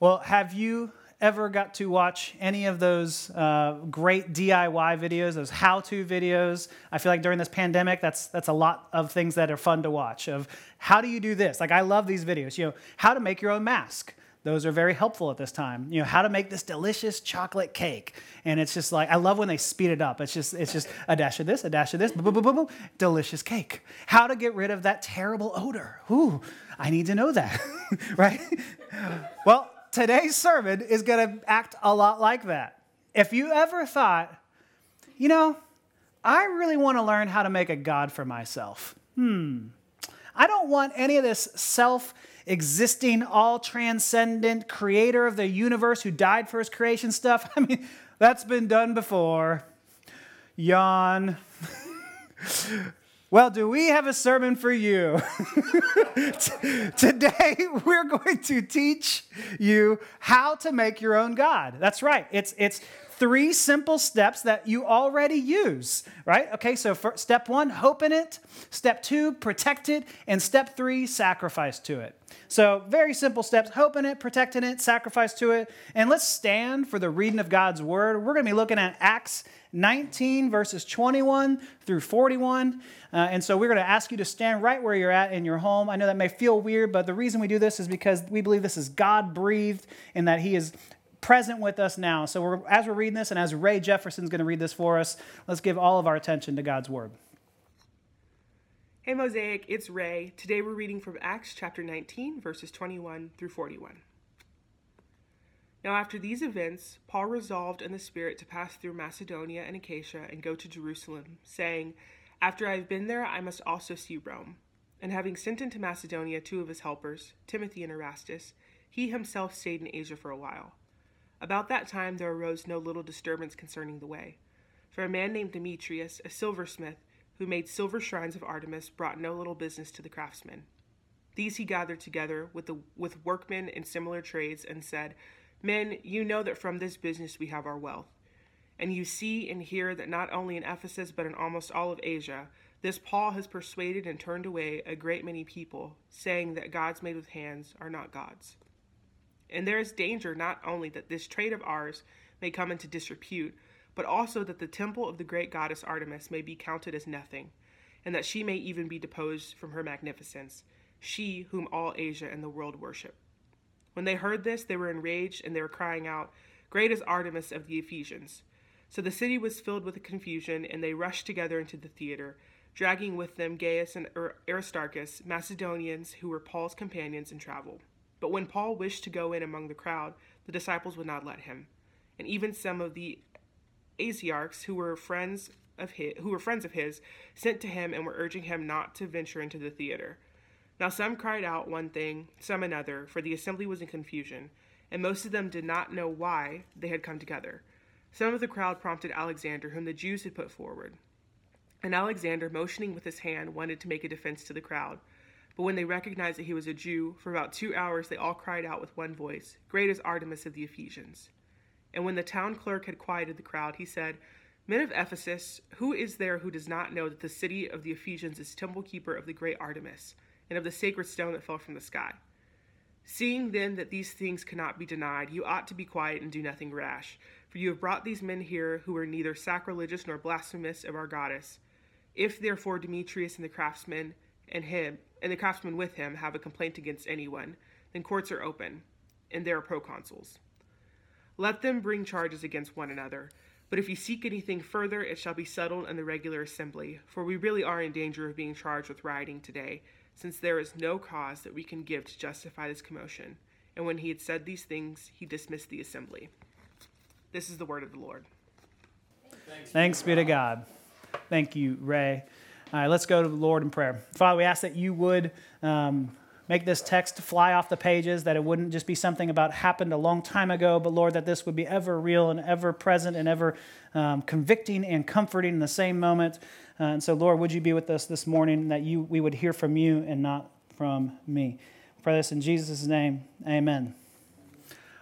Well, have you ever got to watch any of those uh, great DIY videos, those how-to videos? I feel like during this pandemic, that's that's a lot of things that are fun to watch. Of how do you do this? Like I love these videos. You know, how to make your own mask. Those are very helpful at this time. You know, how to make this delicious chocolate cake. And it's just like, I love when they speed it up. It's just, it's just a dash of this, a dash of this, boom, boom, boom, boom, delicious cake. How to get rid of that terrible odor. Ooh, I need to know that, right? well, today's sermon is going to act a lot like that. If you ever thought, you know, I really want to learn how to make a God for myself. Hmm. I don't want any of this self existing, all transcendent creator of the universe who died for his creation stuff. I mean, that's been done before. Yawn. Well, do we have a sermon for you? Today, we're going to teach you how to make your own God. That's right. It's, it's three simple steps that you already use, right? Okay, so step one, hope in it. Step two, protect it. And step three, sacrifice to it. So, very simple steps hope in it, protecting it, sacrifice to it. And let's stand for the reading of God's word. We're going to be looking at Acts 19, verses 21 through 41. Uh, and so we're going to ask you to stand right where you're at in your home. I know that may feel weird, but the reason we do this is because we believe this is God breathed and that He is present with us now. So we're, as we're reading this, and as Ray Jefferson's going to read this for us, let's give all of our attention to God's Word. Hey Mosaic, it's Ray. Today we're reading from Acts chapter 19, verses 21 through 41. Now, after these events, Paul resolved in the Spirit to pass through Macedonia and Achaia and go to Jerusalem, saying, After I have been there, I must also see Rome. And having sent into Macedonia two of his helpers, Timothy and Erastus, he himself stayed in Asia for a while. About that time there arose no little disturbance concerning the way. For a man named Demetrius, a silversmith, who made silver shrines of Artemis, brought no little business to the craftsmen. These he gathered together with, the, with workmen in similar trades and said, Men, you know that from this business we have our wealth. And you see and hear that not only in Ephesus, but in almost all of Asia, this Paul has persuaded and turned away a great many people, saying that gods made with hands are not gods. And there is danger not only that this trade of ours may come into disrepute, but also that the temple of the great goddess Artemis may be counted as nothing, and that she may even be deposed from her magnificence, she whom all Asia and the world worship. When they heard this, they were enraged, and they were crying out, Great is Artemis of the Ephesians. So the city was filled with confusion, and they rushed together into the theater, dragging with them Gaius and Aristarchus, Macedonians who were Paul's companions in travel. But when Paul wished to go in among the crowd, the disciples would not let him. And even some of the Asiarchs, who were friends of his, who were friends of his, sent to him and were urging him not to venture into the theater. Now some cried out one thing, some another, for the assembly was in confusion, and most of them did not know why they had come together. Some of the crowd prompted Alexander, whom the Jews had put forward. And Alexander, motioning with his hand, wanted to make a defense to the crowd. But when they recognized that he was a Jew, for about two hours they all cried out with one voice, Great is Artemis of the Ephesians. And when the town clerk had quieted the crowd, he said, Men of Ephesus, who is there who does not know that the city of the Ephesians is temple keeper of the great Artemis? And of the sacred stone that fell from the sky. Seeing then that these things cannot be denied, you ought to be quiet and do nothing rash. For you have brought these men here who are neither sacrilegious nor blasphemous of our goddess. If therefore Demetrius and the craftsmen and him and the craftsmen with him have a complaint against anyone, then courts are open, and there are proconsuls. Let them bring charges against one another. But if you seek anything further, it shall be settled in the regular assembly, for we really are in danger of being charged with rioting today since there is no cause that we can give to justify this commotion. And when he had said these things, he dismissed the assembly. This is the word of the Lord. Thanks, be to God. Thank you, Ray. All right, let's go to the Lord in prayer. Father, we ask that you would um, make this text fly off the pages, that it wouldn't just be something about happened a long time ago, but Lord, that this would be ever real and ever present and ever um, convicting and comforting in the same moment. Uh, and so, Lord, would you be with us this morning that you, we would hear from you and not from me? I pray this in Jesus' name. Amen.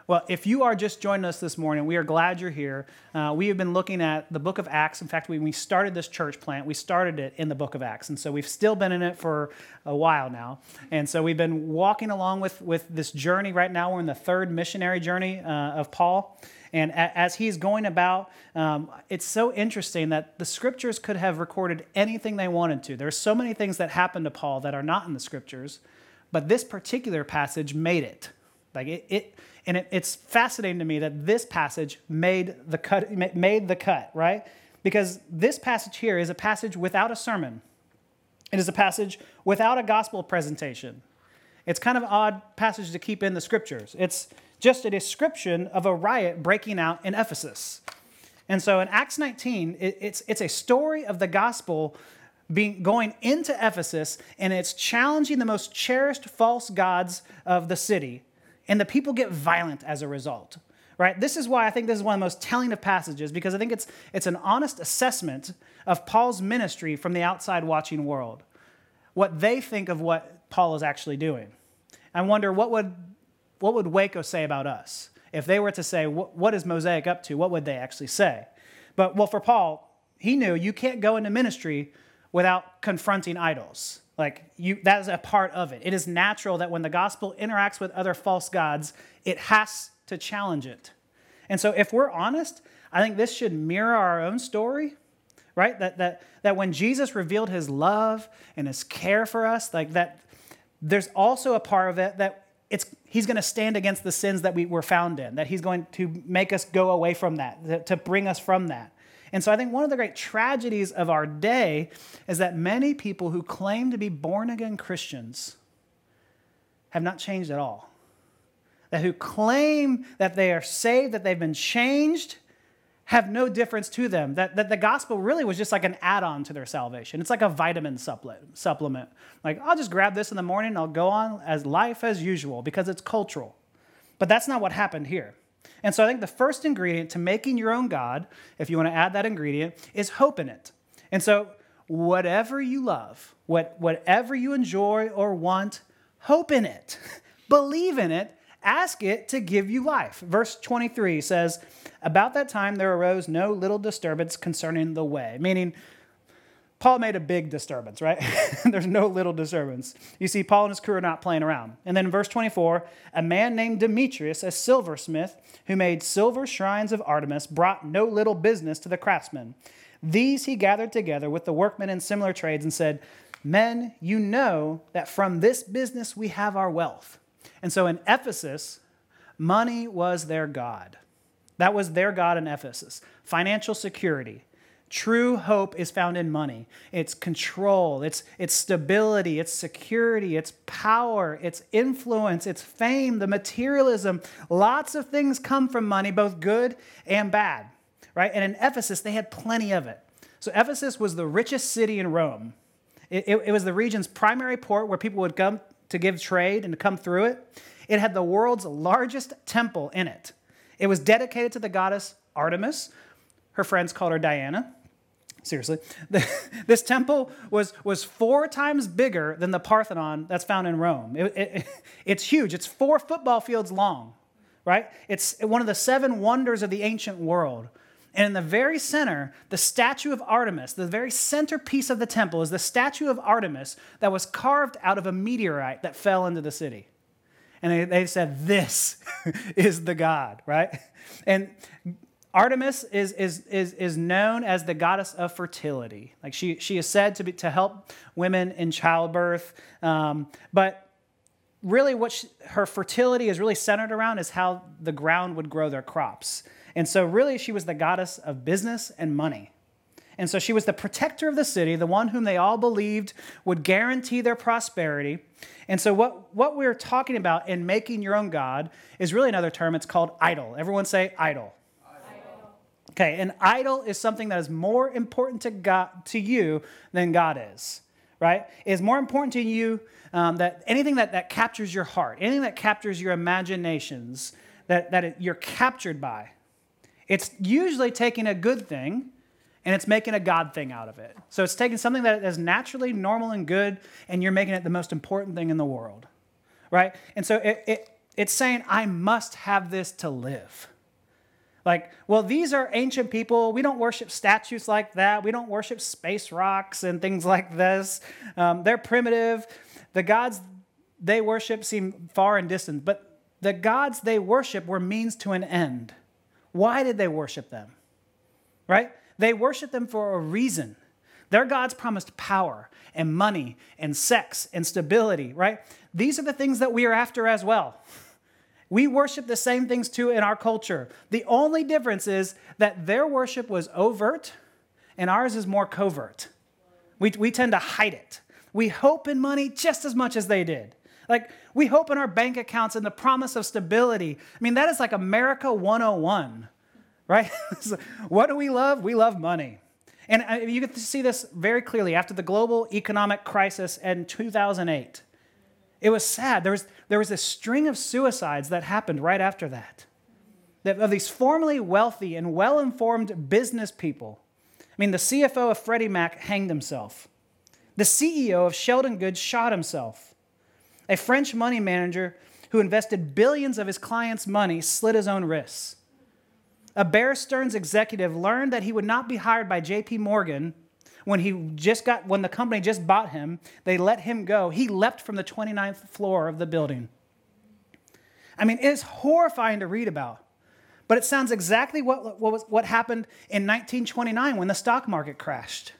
Well, if you are just joining us this morning, we are glad you're here. Uh, we have been looking at the book of Acts. In fact, when we started this church plant, we started it in the book of Acts. And so we've still been in it for a while now. And so we've been walking along with, with this journey. Right now, we're in the third missionary journey uh, of Paul. And as he's going about, um, it's so interesting that the scriptures could have recorded anything they wanted to. There's so many things that happened to Paul that are not in the scriptures, but this particular passage made it. Like it, it and it, it's fascinating to me that this passage made the cut, made the cut, right? Because this passage here is a passage without a sermon. It is a passage without a gospel presentation. It's kind of odd passage to keep in the scriptures. It's just a description of a riot breaking out in Ephesus. And so in Acts 19, it, it's, it's a story of the gospel being, going into Ephesus, and it's challenging the most cherished false gods of the city and the people get violent as a result. Right? This is why I think this is one of the most telling of passages because I think it's, it's an honest assessment of Paul's ministry from the outside watching world. What they think of what Paul is actually doing. I wonder what would, what would Waco say about us? If they were to say, what is Mosaic up to? What would they actually say? But, well, for Paul, he knew you can't go into ministry without confronting idols. Like you that is a part of it. It is natural that when the gospel interacts with other false gods, it has to challenge it. And so if we're honest, I think this should mirror our own story, right? That that that when Jesus revealed his love and his care for us, like that there's also a part of it that it's he's going to stand against the sins that we were found in, that he's going to make us go away from that, to bring us from that. And so I think one of the great tragedies of our day is that many people who claim to be born again Christians have not changed at all. That who claim that they are saved, that they've been changed, have no difference to them. That, that the gospel really was just like an add on to their salvation. It's like a vitamin supplement. Like, I'll just grab this in the morning I'll go on as life as usual because it's cultural. But that's not what happened here. And so I think the first ingredient to making your own God, if you want to add that ingredient, is hope in it. And so whatever you love, what, whatever you enjoy or want, hope in it. Believe in it. Ask it to give you life. Verse 23 says, About that time there arose no little disturbance concerning the way, meaning Paul made a big disturbance, right? There's no little disturbance. You see, Paul and his crew are not playing around. And then in verse 24, a man named Demetrius, a silversmith, who made silver shrines of Artemis, brought no little business to the craftsmen. These he gathered together with the workmen in similar trades and said, Men, you know that from this business we have our wealth. And so in Ephesus, money was their God. That was their God in Ephesus financial security. True hope is found in money. It's control, it's, it's stability, it's security, it's power, it's influence, it's fame, the materialism. Lots of things come from money, both good and bad, right? And in Ephesus, they had plenty of it. So Ephesus was the richest city in Rome. It, it, it was the region's primary port where people would come to give trade and to come through it. It had the world's largest temple in it. It was dedicated to the goddess Artemis. Her friends called her Diana seriously. this temple was, was four times bigger than the Parthenon that's found in Rome. It, it, it's huge, it's four football fields long, right? It's one of the seven wonders of the ancient world. And in the very center, the statue of Artemis, the very centerpiece of the temple, is the statue of Artemis that was carved out of a meteorite that fell into the city. And they, they said, This is the God, right? And Artemis is, is, is, is known as the goddess of fertility. Like she, she is said to, be, to help women in childbirth. Um, but really, what she, her fertility is really centered around is how the ground would grow their crops. And so, really, she was the goddess of business and money. And so, she was the protector of the city, the one whom they all believed would guarantee their prosperity. And so, what, what we're talking about in making your own God is really another term. It's called idol. Everyone say idol. Okay, an idol is something that is more important to God to you than God is, right? It is more important to you um, that anything that, that captures your heart, anything that captures your imaginations, that, that it, you're captured by. It's usually taking a good thing and it's making a God thing out of it. So it's taking something that is naturally normal and good, and you're making it the most important thing in the world, right? And so it, it it's saying, I must have this to live. Like, well, these are ancient people. We don't worship statues like that. We don't worship space rocks and things like this. Um, they're primitive. The gods they worship seem far and distant, but the gods they worship were means to an end. Why did they worship them? Right? They worship them for a reason. Their gods promised power and money and sex and stability, right? These are the things that we are after as well. We worship the same things too in our culture. The only difference is that their worship was overt and ours is more covert. We, we tend to hide it. We hope in money just as much as they did. Like, we hope in our bank accounts and the promise of stability. I mean, that is like America 101, right? what do we love? We love money. And uh, you get to see this very clearly after the global economic crisis in 2008. It was sad. There was, there was a string of suicides that happened right after that. that of these formerly wealthy and well informed business people. I mean, the CFO of Freddie Mac hanged himself, the CEO of Sheldon Goods shot himself, a French money manager who invested billions of his clients' money slit his own wrists. A Bear Stearns executive learned that he would not be hired by JP Morgan when he just got when the company just bought him, they let him go. He leapt from the 29th floor of the building. I mean, it is horrifying to read about. But it sounds exactly what, what, was, what happened in 1929 when the stock market crashed.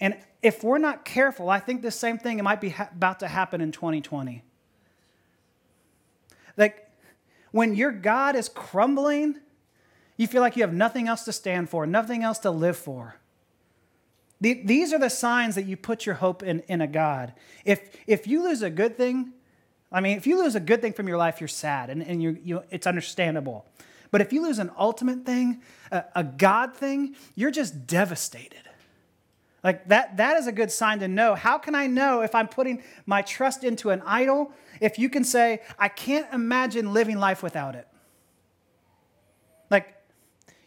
And if we're not careful, I think the same thing might be ha- about to happen in 2020. Like, when your God is crumbling, you feel like you have nothing else to stand for, nothing else to live for. The, these are the signs that you put your hope in, in a God. If, if you lose a good thing, I mean, if you lose a good thing from your life, you're sad and, and you, you, it's understandable. But if you lose an ultimate thing, a, a God thing, you're just devastated. Like that, that is a good sign to know. How can I know if I'm putting my trust into an idol? If you can say, I can't imagine living life without it. Like,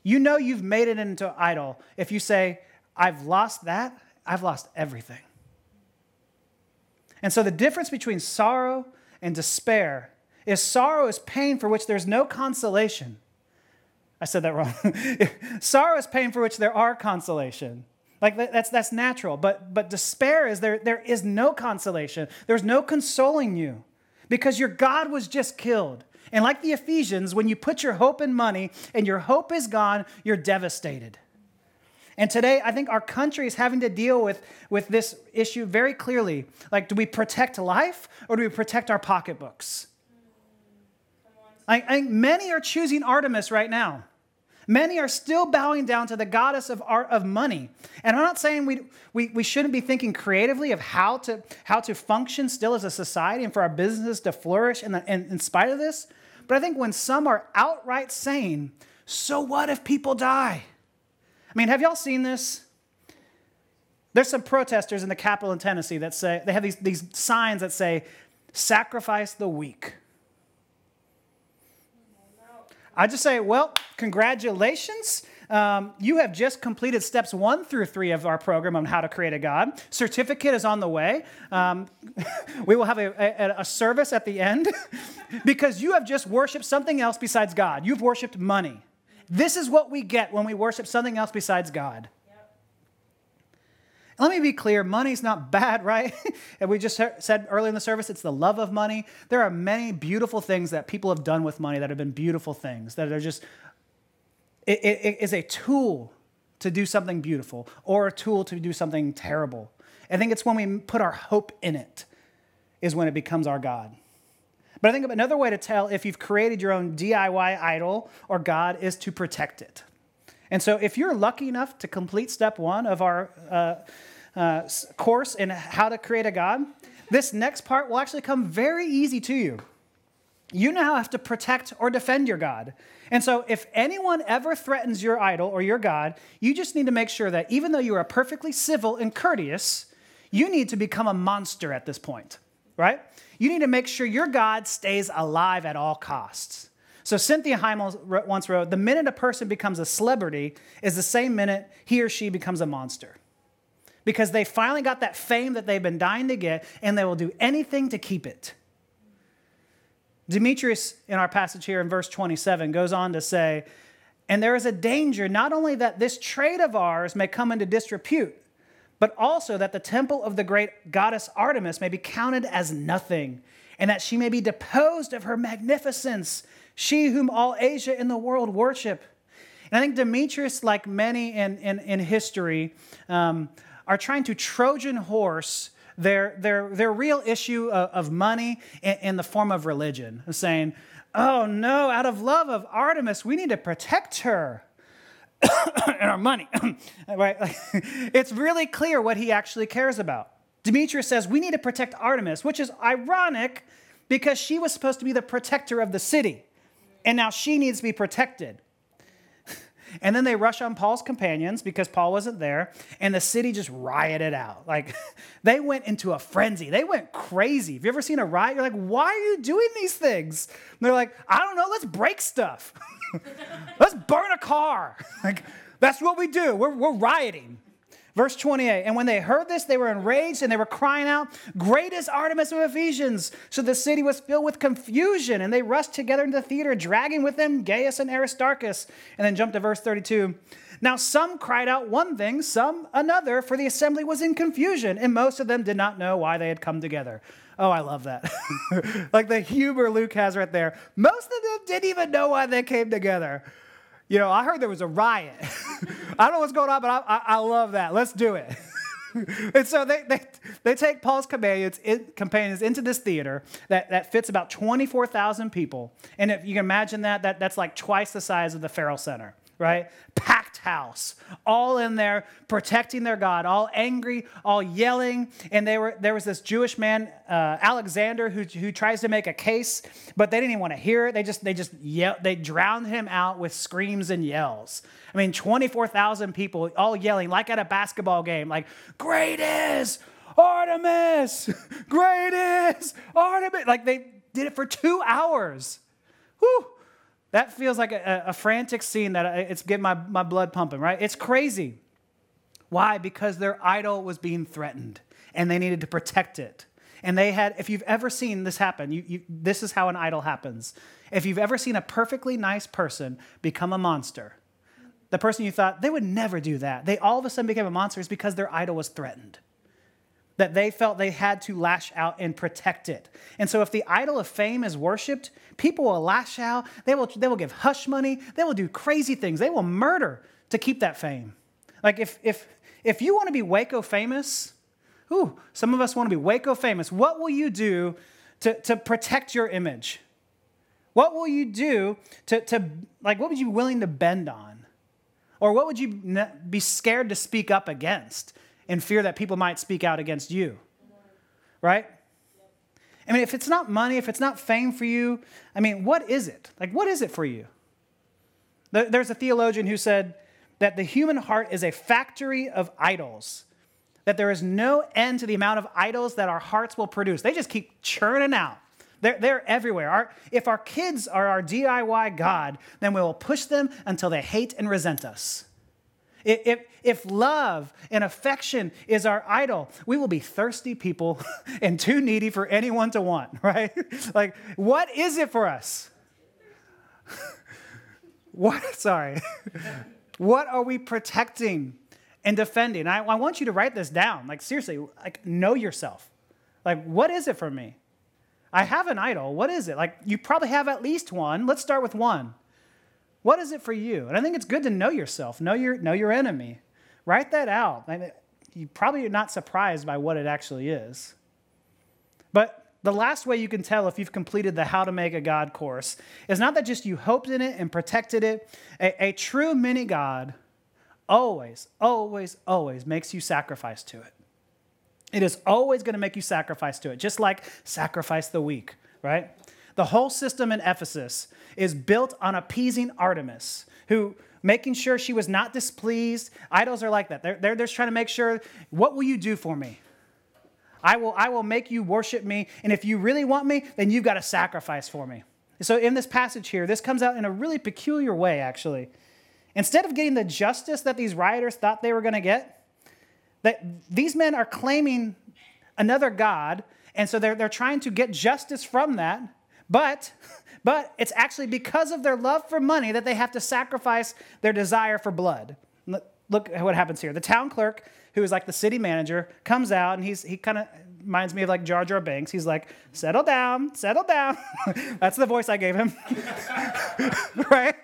you know you've made it into an idol if you say, I've lost that, I've lost everything. And so the difference between sorrow and despair is sorrow is pain for which there's no consolation. I said that wrong. sorrow is pain for which there are consolation. Like that's that's natural. But but despair is there there is no consolation. There's no consoling you because your God was just killed. And like the Ephesians, when you put your hope in money and your hope is gone, you're devastated. And today, I think our country is having to deal with, with this issue very clearly. Like, do we protect life or do we protect our pocketbooks? I, I think many are choosing Artemis right now. Many are still bowing down to the goddess of art of money. And I'm not saying we, we, we shouldn't be thinking creatively of how to, how to function still as a society and for our businesses to flourish in, the, in, in spite of this. But I think when some are outright saying, so what if people die? I mean, have y'all seen this? There's some protesters in the Capitol in Tennessee that say, they have these, these signs that say, sacrifice the weak. I just say, well, congratulations. Um, you have just completed steps one through three of our program on how to create a God. Certificate is on the way. Um, we will have a, a, a service at the end because you have just worshiped something else besides God. You've worshiped money. This is what we get when we worship something else besides God. Let me be clear money's not bad, right? and we just said earlier in the service, it's the love of money. There are many beautiful things that people have done with money that have been beautiful things, that are just, it, it, it is a tool to do something beautiful or a tool to do something terrible. I think it's when we put our hope in it, is when it becomes our God. But I think another way to tell if you've created your own DIY idol or God is to protect it. And so if you're lucky enough to complete step one of our uh, uh, course in how to create a God, this next part will actually come very easy to you. You now have to protect or defend your God. And so, if anyone ever threatens your idol or your God, you just need to make sure that even though you are perfectly civil and courteous, you need to become a monster at this point, right? You need to make sure your God stays alive at all costs. So Cynthia Heimel once wrote, the minute a person becomes a celebrity is the same minute he or she becomes a monster. Because they finally got that fame that they've been dying to get, and they will do anything to keep it. Demetrius, in our passage here in verse 27, goes on to say, And there is a danger not only that this trade of ours may come into disrepute, but also that the temple of the great goddess Artemis may be counted as nothing, and that she may be deposed of her magnificence, she whom all Asia and the world worship. And I think Demetrius, like many in, in, in history, um, are trying to Trojan horse their, their, their real issue of, of money in, in, the form of religion, saying, oh no, out of love of Artemis, we need to protect her. and our money, right? it's really clear what he actually cares about. Demetrius says we need to protect Artemis, which is ironic because she was supposed to be the protector of the city, and now she needs to be protected. And then they rush on Paul's companions because Paul wasn't there, and the city just rioted out. Like they went into a frenzy. They went crazy. Have you ever seen a riot? You're like, why are you doing these things? And they're like, I don't know, let's break stuff. let's burn a car. like, that's what we do. We're, we're rioting. Verse 28 And when they heard this, they were enraged and they were crying out, Great is Artemis of Ephesians! So the city was filled with confusion, and they rushed together into the theater, dragging with them Gaius and Aristarchus. And then jump to verse 32. Now some cried out one thing, some another, for the assembly was in confusion, and most of them did not know why they had come together. Oh, I love that. like the humor Luke has right there. Most of them didn't even know why they came together. You know, I heard there was a riot. I don't know what's going on, but I, I, I love that. Let's do it. and so they, they, they take Paul's companions, companions into this theater that, that fits about 24,000 people. And if you can imagine that, that, that's like twice the size of the Ferrell Center right? Packed house, all in there protecting their God, all angry, all yelling. And they were, there was this Jewish man, uh, Alexander, who, who tries to make a case, but they didn't even want to hear it. They just, they just yell, they drowned him out with screams and yells. I mean, 24,000 people all yelling like at a basketball game, like, great is Artemis, great is Artemis. Like they did it for two hours. Whew. That feels like a, a frantic scene that it's getting my, my blood pumping, right? It's crazy. Why? Because their idol was being threatened and they needed to protect it. And they had, if you've ever seen this happen, you, you, this is how an idol happens. If you've ever seen a perfectly nice person become a monster, the person you thought they would never do that, they all of a sudden became a monster is because their idol was threatened that they felt they had to lash out and protect it. And so if the idol of fame is worshiped, people will lash out, they will, they will give hush money, they will do crazy things, they will murder to keep that fame. Like if, if, if you want to be Waco famous, ooh, some of us want to be Waco famous, what will you do to, to protect your image? What will you do to, to, like, what would you be willing to bend on? Or what would you be scared to speak up against? In fear that people might speak out against you. Right? I mean, if it's not money, if it's not fame for you, I mean, what is it? Like, what is it for you? There's a theologian who said that the human heart is a factory of idols, that there is no end to the amount of idols that our hearts will produce. They just keep churning out. They're, they're everywhere. Our, if our kids are our DIY God, then we will push them until they hate and resent us. If, if love and affection is our idol, we will be thirsty people and too needy for anyone to want, right? like, what is it for us? what, sorry. what are we protecting and defending? I, I want you to write this down. Like, seriously, like, know yourself. Like, what is it for me? I have an idol. What is it? Like, you probably have at least one. Let's start with one. What is it for you? And I think it's good to know yourself, know your, know your enemy. Write that out. I mean, you probably are not surprised by what it actually is. But the last way you can tell if you've completed the How to Make a God course is not that just you hoped in it and protected it. A, a true mini God always, always, always makes you sacrifice to it. It is always going to make you sacrifice to it, just like sacrifice the weak, right? The whole system in Ephesus is built on appeasing Artemis, who making sure she was not displeased. Idols are like that. They're, they're, they're trying to make sure, what will you do for me? I will, I will make you worship me. And if you really want me, then you've got to sacrifice for me. So in this passage here, this comes out in a really peculiar way, actually. Instead of getting the justice that these rioters thought they were going to get, that these men are claiming another God, and so they're, they're trying to get justice from that But, but it's actually because of their love for money that they have to sacrifice their desire for blood. Look at what happens here. The town clerk, who is like the city manager, comes out and he's, he kind of reminds me of like Jar Jar Banks. He's like, settle down, settle down. That's the voice I gave him. right?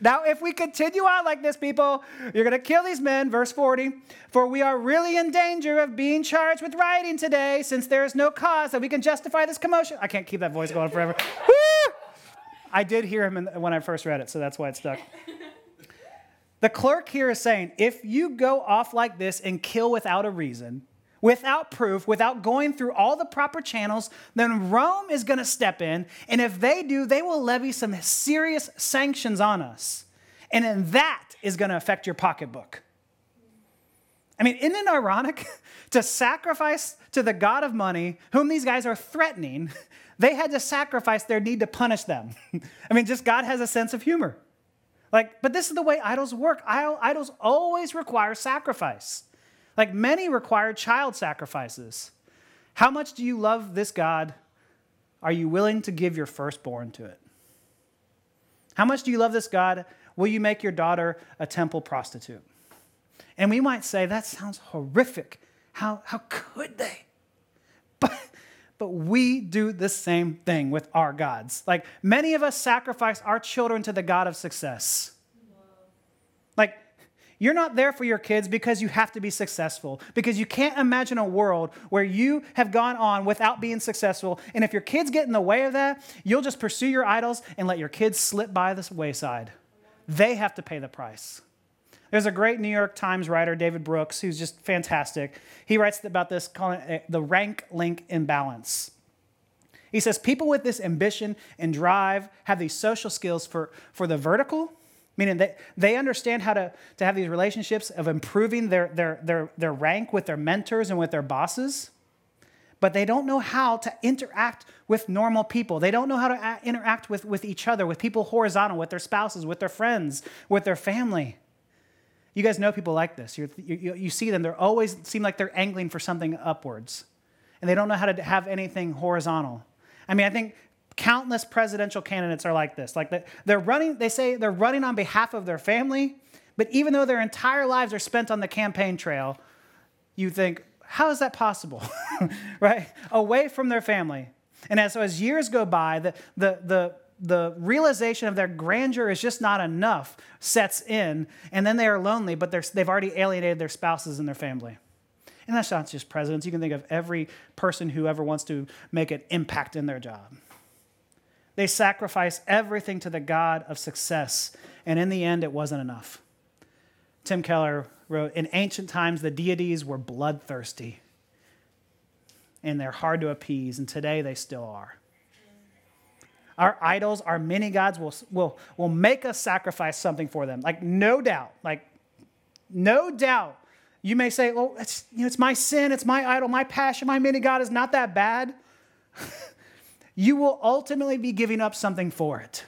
Now, if we continue on like this, people, you're going to kill these men. Verse 40 For we are really in danger of being charged with rioting today, since there is no cause that we can justify this commotion. I can't keep that voice going forever. I did hear him when I first read it, so that's why it stuck. The clerk here is saying if you go off like this and kill without a reason, without proof, without going through all the proper channels, then Rome is going to step in. And if they do, they will levy some serious sanctions on us. And then that is going to affect your pocketbook. I mean, isn't it ironic to sacrifice to the God of money, whom these guys are threatening? They had to sacrifice their need to punish them. I mean, just God has a sense of humor. Like, but this is the way idols work. Idols always require sacrifice. Like many require child sacrifices. How much do you love this God? Are you willing to give your firstborn to it? How much do you love this God? Will you make your daughter a temple prostitute? And we might say, that sounds horrific. How, how could they? But, but we do the same thing with our gods. Like many of us sacrifice our children to the God of success. Like you're not there for your kids because you have to be successful, because you can't imagine a world where you have gone on without being successful. And if your kids get in the way of that, you'll just pursue your idols and let your kids slip by the wayside. They have to pay the price. There's a great New York Times writer, David Brooks, who's just fantastic. He writes about this, calling it the rank link imbalance. He says people with this ambition and drive have these social skills for, for the vertical meaning that they understand how to, to have these relationships of improving their, their, their, their rank with their mentors and with their bosses but they don't know how to interact with normal people. They don't know how to interact with, with each other, with people horizontal, with their spouses, with their friends, with their family. You guys know people like this. You, you, you see them, they always seem like they're angling for something upwards, and they don't know how to have anything horizontal. I mean, I think countless presidential candidates are like this. Like they're running, they say they're running on behalf of their family, but even though their entire lives are spent on the campaign trail, you think, how is that possible? right? Away from their family. And as, so as years go by, the, the, the, the realization of their grandeur is just not enough sets in, and then they are lonely, but they've already alienated their spouses and their family. And that's not just presidents. You can think of every person who ever wants to make an impact in their job. They sacrificed everything to the God of success, and in the end, it wasn't enough. Tim Keller wrote In ancient times, the deities were bloodthirsty, and they're hard to appease, and today they still are. Our idols, our mini gods will, will, will make us sacrifice something for them. Like, no doubt. Like, no doubt. You may say, well, it's, you know, it's my sin, it's my idol, my passion, my mini God is not that bad. you will ultimately be giving up something for it.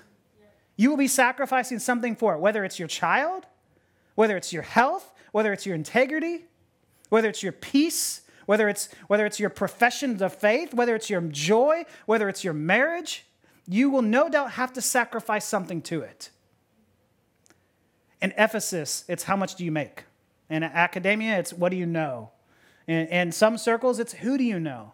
You will be sacrificing something for it, whether it's your child, whether it's your health, whether it's your integrity, whether it's your peace, whether it's, whether it's your profession of faith, whether it's your joy, whether it's your marriage, you will no doubt have to sacrifice something to it. In Ephesus, it's how much do you make? In academia, it's what do you know? In, in some circles, it's who do you know?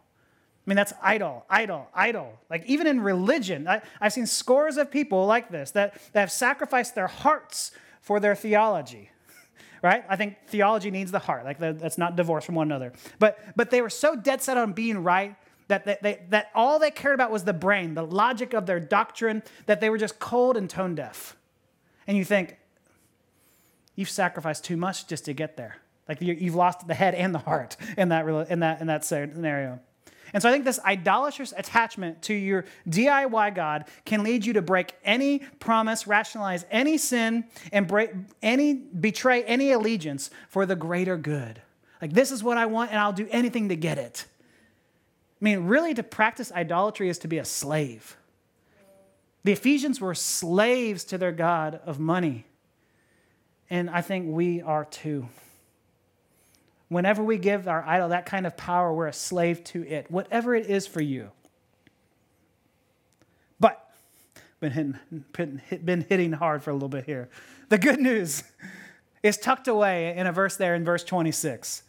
I mean, that's idol, idol, idol. Like, even in religion, I, have seen scores of people like this that, that have sacrificed their hearts for their theology, right? I think theology needs the heart. Like, that's not divorced from one another. But, but they were so dead set on being right that, they, they, that all they cared about was the brain, the logic of their doctrine, that they were just cold and tone deaf. And you think, you've sacrificed too much just to get there. Like, you've lost the head and the heart in that, in that, in that scenario. And so I think this idolatrous attachment to your DIY God can lead you to break any promise, rationalize any sin, and break any betray any allegiance for the greater good. Like this is what I want and I'll do anything to get it. I mean, really to practice idolatry is to be a slave. The Ephesians were slaves to their God of money. And I think we are too. Whenever we give our idol that kind of power, we're a slave to it, whatever it is for you. been hitting, been hitting hard for a little bit here. The good news is tucked away in a verse there in verse 26.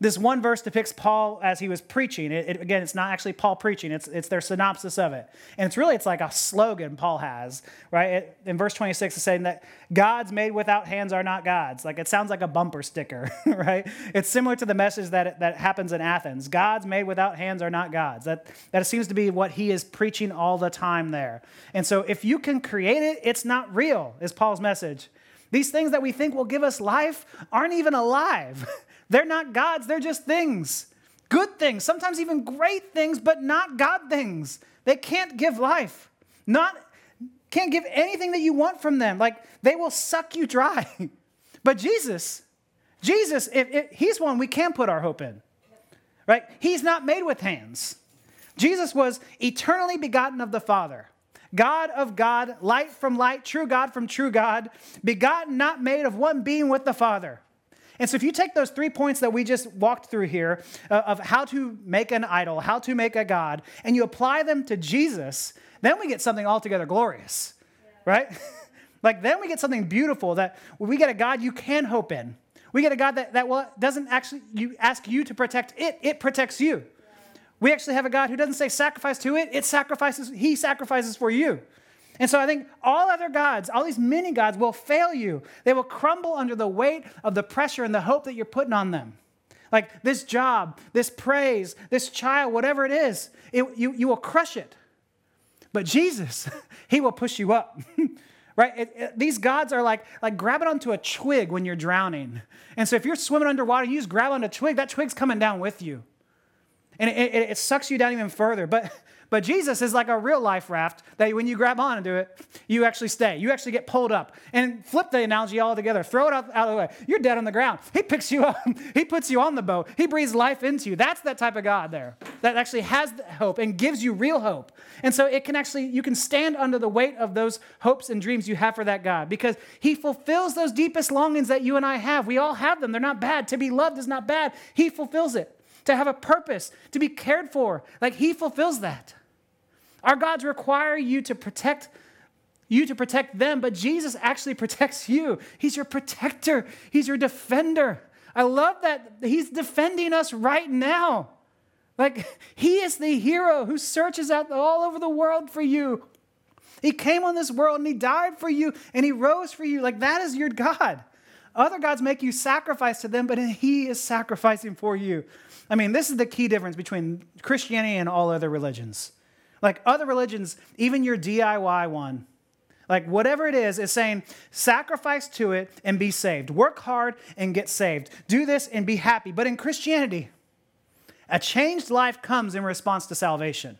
This one verse depicts Paul as he was preaching. It, it, again, it's not actually Paul preaching, it's, it's their synopsis of it. And it's really, it's like a slogan Paul has, right? It, in verse 26, it's saying that gods made without hands are not gods. Like it sounds like a bumper sticker, right? It's similar to the message that, that happens in Athens. Gods made without hands are not gods. That, that seems to be what he is preaching all the time there. And so if you can create it, it's not real, is Paul's message. These things that we think will give us life aren't even alive. They're not gods, they're just things. Good things, sometimes even great things, but not God things. They can't give life. Not can't give anything that you want from them. Like they will suck you dry. but Jesus, Jesus, if, if, he's one we can put our hope in. Right? He's not made with hands. Jesus was eternally begotten of the Father. God of God, light from light, true God from true God, begotten, not made of one being with the Father. And so, if you take those three points that we just walked through here uh, of how to make an idol, how to make a God, and you apply them to Jesus, then we get something altogether glorious, yeah. right? like, then we get something beautiful that we get a God you can hope in. We get a God that, that well, doesn't actually you ask you to protect it, it protects you. Yeah. We actually have a God who doesn't say sacrifice to it, it sacrifices, he sacrifices for you. And so I think all other gods, all these mini gods, will fail you. They will crumble under the weight of the pressure and the hope that you're putting on them. Like this job, this praise, this child, whatever it is, it, you, you will crush it. But Jesus, He will push you up. right? It, it, these gods are like, like grabbing onto a twig when you're drowning. And so if you're swimming underwater, you just grab onto a twig, that twig's coming down with you. And it, it, sucks you down even further. But but Jesus is like a real life raft that when you grab on and do it, you actually stay. You actually get pulled up. And flip the analogy all together. Throw it out, out of the way. You're dead on the ground. He picks you up. He puts you on the boat. He breathes life into you. That's that type of God there that actually has hope and gives you real hope. And so it can actually, you can stand under the weight of those hopes and dreams you have for that God because He fulfills those deepest longings that you and I have. We all have them. They're not bad. To be loved is not bad. He fulfills it. To have a purpose, to be cared for, like He fulfills that. Our gods require you to protect you to protect them, but Jesus actually protects you. He's your protector, He's your defender. I love that He's defending us right now. Like, He is the hero who searches out all over the world for you. He came on this world and He died for you and He rose for you. Like, that is your God. Other gods make you sacrifice to them, but He is sacrificing for you. I mean, this is the key difference between Christianity and all other religions. Like other religions, even your DIY one, like whatever it is, is saying sacrifice to it and be saved. Work hard and get saved. Do this and be happy. But in Christianity, a changed life comes in response to salvation.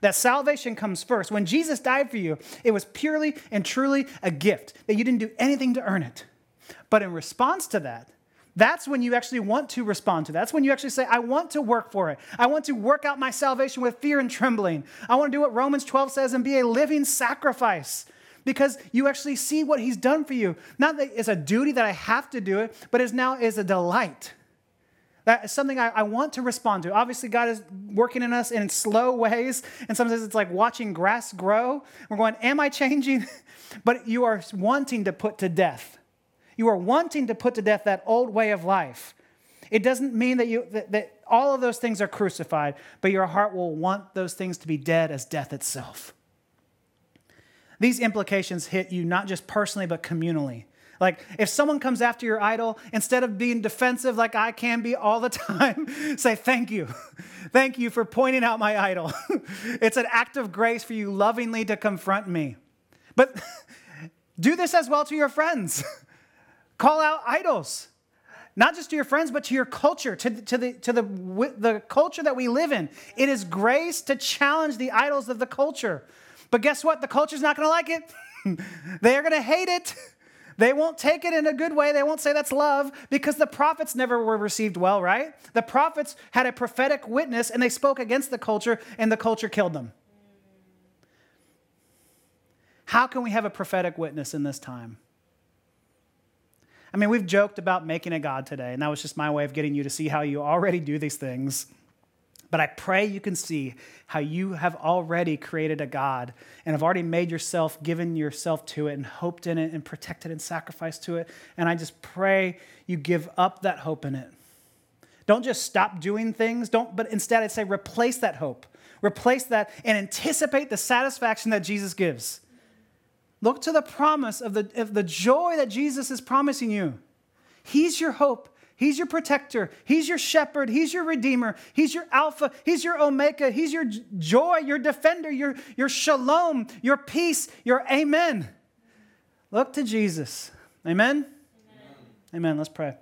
That salvation comes first. When Jesus died for you, it was purely and truly a gift, that you didn't do anything to earn it. But in response to that, that's when you actually want to respond to. That's when you actually say, I want to work for it. I want to work out my salvation with fear and trembling. I want to do what Romans 12 says and be a living sacrifice because you actually see what he's done for you. Not that it's a duty that I have to do it, but it's now is a delight. That is something I, I, want to respond to. Obviously, God is working in us in slow ways, and sometimes it's like watching grass grow. We're going, Am I changing? but you are wanting to put to death you are wanting to put to death that old way of life. It doesn't mean that, you, that, that all of those things are crucified, but your heart will want those things to be dead as death itself. These implications hit you not just personally, but communally. Like, if someone comes after your idol, instead of being defensive like I can be all the time, say, Thank you. Thank you for pointing out my idol. it's an act of grace for you lovingly to confront me. But do this as well to your friends. Call out idols. Not just to your friends, but to your culture, to, to, the, to the, the culture that we live in. It is grace to challenge the idols of the culture. But guess what? The culture's not going to like it. they are going to hate it. They won't take it in a good way. They won't say that's love because the prophets never were received well, right? The prophets had a prophetic witness and they spoke against the culture and the culture killed them. How can we have a prophetic witness in this time? I mean, we've joked about making a God today, and that was just my way of getting you to see how you already do these things. But I pray you can see how you have already created a God and have already made yourself, given yourself to it, and hoped in it, and protected and sacrificed to it. And I just pray you give up that hope in it. Don't just stop doing things, don't, but instead I'd say replace that hope. Replace that and anticipate the satisfaction that Jesus gives. Look to the promise of the, of the joy that Jesus is promising you. He's your hope. He's your protector. He's your shepherd. He's your redeemer. He's your alpha. He's your omega. He's your joy, your defender, your, your shalom, your peace, your amen. Look to Jesus. Amen? Amen. amen. Let's pray.